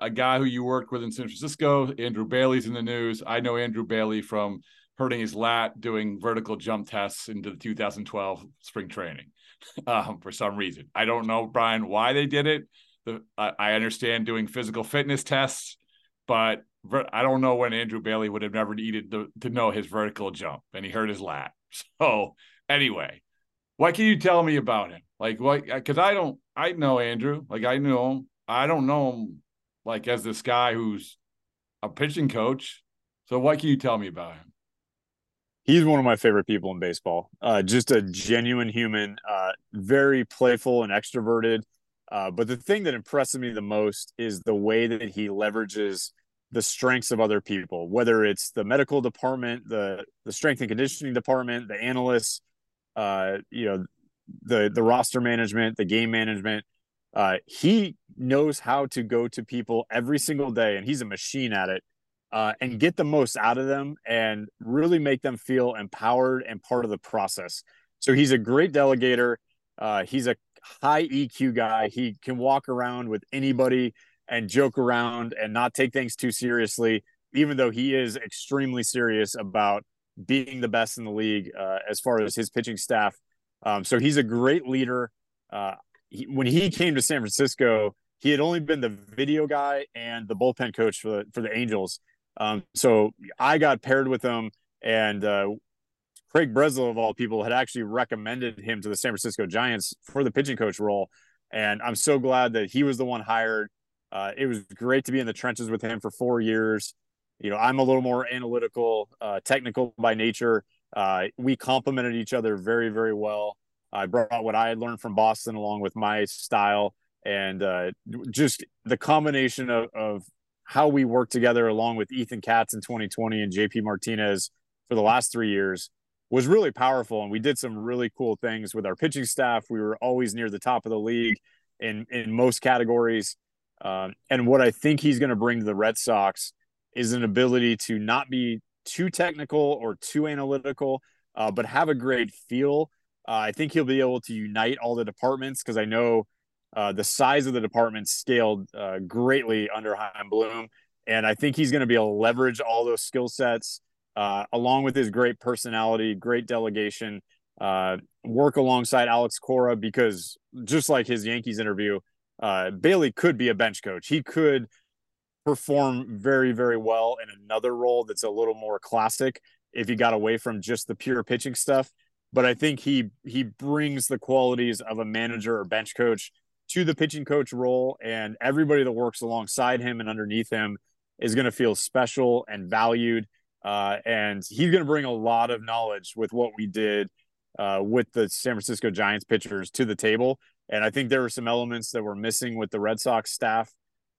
A guy who you worked with in San Francisco, Andrew Bailey's in the news. I know Andrew Bailey from hurting his lat doing vertical jump tests into the 2012 spring training um, for some reason. I don't know, Brian, why they did it. The, I, I understand doing physical fitness tests, but I don't know when Andrew Bailey would have never needed to, to know his vertical jump, and he hurt his lat. So anyway, what can you tell me about him? Like what? Because I don't. I know Andrew. Like I know him. I don't know him like as this guy who's a pitching coach. So what can you tell me about him? He's one of my favorite people in baseball. Uh, just a genuine human, uh, very playful and extroverted. Uh, but the thing that impresses me the most is the way that he leverages the strengths of other people, whether it's the medical department, the the strength and conditioning department, the analysts, uh, you know, the the roster management, the game management. Uh, he knows how to go to people every single day, and he's a machine at it, uh, and get the most out of them, and really make them feel empowered and part of the process. So he's a great delegator. Uh, he's a high EQ guy. He can walk around with anybody and joke around and not take things too seriously, even though he is extremely serious about being the best in the league uh, as far as his pitching staff. Um, so he's a great leader. Uh, he, when he came to San Francisco, he had only been the video guy and the bullpen coach for the for the Angels. Um, so I got paired with him, and uh, Craig Breslow of all people had actually recommended him to the San Francisco Giants for the pitching coach role, and I'm so glad that he was the one hired. Uh, it was great to be in the trenches with him for four years. You know, I'm a little more analytical, uh, technical by nature. Uh, we complemented each other very, very well. I brought what I had learned from Boston along with my style, and uh, just the combination of, of how we worked together along with Ethan Katz in 2020 and JP Martinez for the last three years was really powerful. And we did some really cool things with our pitching staff. We were always near the top of the league in, in most categories. Um, and what I think he's going to bring to the Red Sox is an ability to not be too technical or too analytical, uh, but have a great feel. Uh, I think he'll be able to unite all the departments because I know uh, the size of the department scaled uh, greatly under Chaim Bloom. And I think he's going to be able to leverage all those skill sets uh, along with his great personality, great delegation, uh, work alongside Alex Cora because just like his Yankees interview, uh, Bailey could be a bench coach. He could perform very, very well in another role that's a little more classic if he got away from just the pure pitching stuff. But I think he he brings the qualities of a manager or bench coach to the pitching coach role, and everybody that works alongside him and underneath him is going to feel special and valued. Uh, and he's going to bring a lot of knowledge with what we did uh, with the San Francisco Giants pitchers to the table. And I think there were some elements that were missing with the Red Sox staff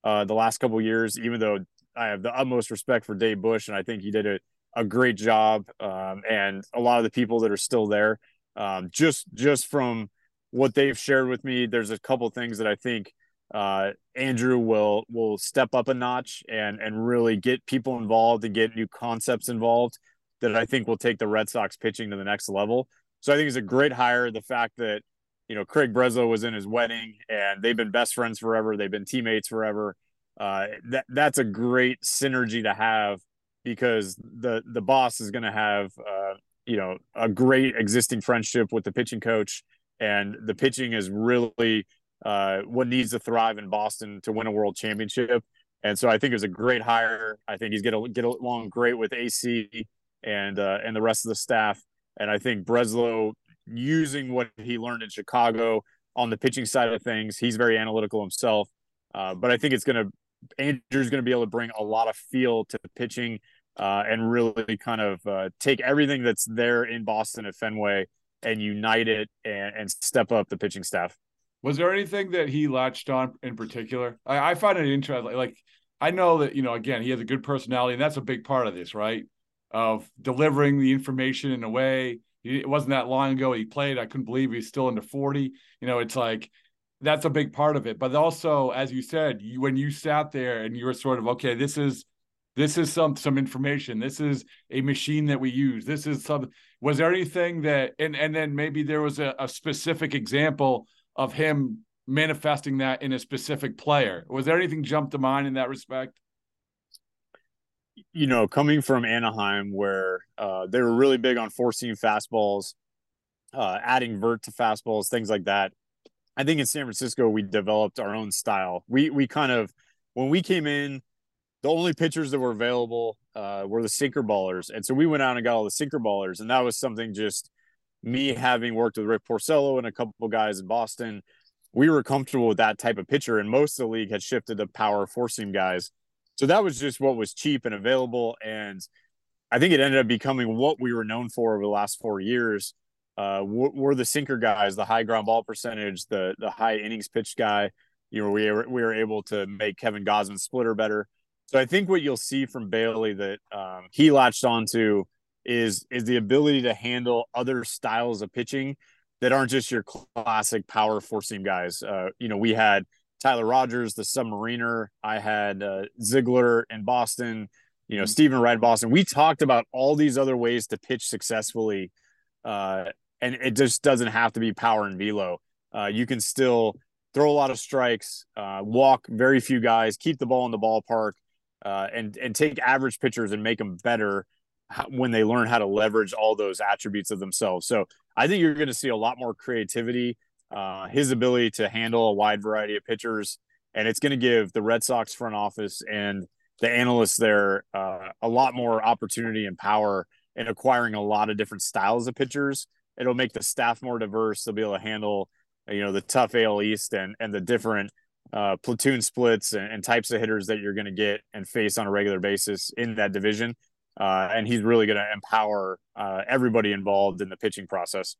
uh, the last couple years. Even though I have the utmost respect for Dave Bush, and I think he did a, a great job, um, and a lot of the people that are still there, um, just just from what they've shared with me, there's a couple things that I think uh, Andrew will will step up a notch and and really get people involved and get new concepts involved that I think will take the Red Sox pitching to the next level. So I think it's a great hire. The fact that you know Craig Breslow was in his wedding and they've been best friends forever. They've been teammates forever. Uh, that that's a great synergy to have because the the boss is going to have uh, you know a great existing friendship with the pitching coach, and the pitching is really uh, what needs to thrive in Boston to win a world championship. And so I think it was a great hire. I think he's going to get along great with AC and uh, and the rest of the staff. And I think Breslow using what he learned in Chicago on the pitching side of things, he's very analytical himself. Uh, but I think it's going to Andrew's going to be able to bring a lot of feel to the pitching uh, and really kind of uh, take everything that's there in Boston at Fenway and unite it and, and, step up the pitching staff. Was there anything that he latched on in particular? I, I find it interesting. Like I know that you know, again, he has a good personality, and that's a big part of this, right? Of delivering the information in a way. It wasn't that long ago he played. I couldn't believe he's still into forty. You know, it's like that's a big part of it. But also, as you said, you, when you sat there and you were sort of okay, this is this is some some information. This is a machine that we use. This is some. Was there anything that and and then maybe there was a, a specific example of him manifesting that in a specific player? Was there anything jumped to mind in that respect? You know, coming from Anaheim, where uh, they were really big on four seam fastballs, uh, adding vert to fastballs, things like that. I think in San Francisco we developed our own style. We we kind of when we came in, the only pitchers that were available uh, were the sinker ballers, and so we went out and got all the sinker ballers, and that was something just me having worked with Rick Porcello and a couple guys in Boston. We were comfortable with that type of pitcher, and most of the league had shifted to power seam guys. So that was just what was cheap and available, and I think it ended up becoming what we were known for over the last four years uh, we're the sinker guys, the high ground ball percentage, the the high innings pitch guy. You know, we were, we were able to make Kevin Gausman's splitter better. So I think what you'll see from Bailey that um, he latched onto is is the ability to handle other styles of pitching that aren't just your classic power four seam guys. Uh, you know, we had Tyler Rogers, the submariner. I had uh, Ziegler in Boston. You know, mm-hmm. Steven Wright in Boston. We talked about all these other ways to pitch successfully uh, and it just doesn't have to be power and velo. Uh, you can still throw a lot of strikes, uh, walk very few guys, keep the ball in the ballpark, uh, and and take average pitchers and make them better when they learn how to leverage all those attributes of themselves. So I think you're going to see a lot more creativity, uh, his ability to handle a wide variety of pitchers, and it's going to give the Red Sox front office and the analysts there uh, a lot more opportunity and power in acquiring a lot of different styles of pitchers it'll make the staff more diverse. They'll be able to handle, you know, the tough AL East and and the different uh, platoon splits and, and, types of hitters that you're going to get and face on a regular basis in that division. Uh, and he's really going to empower uh, everybody involved in the pitching process.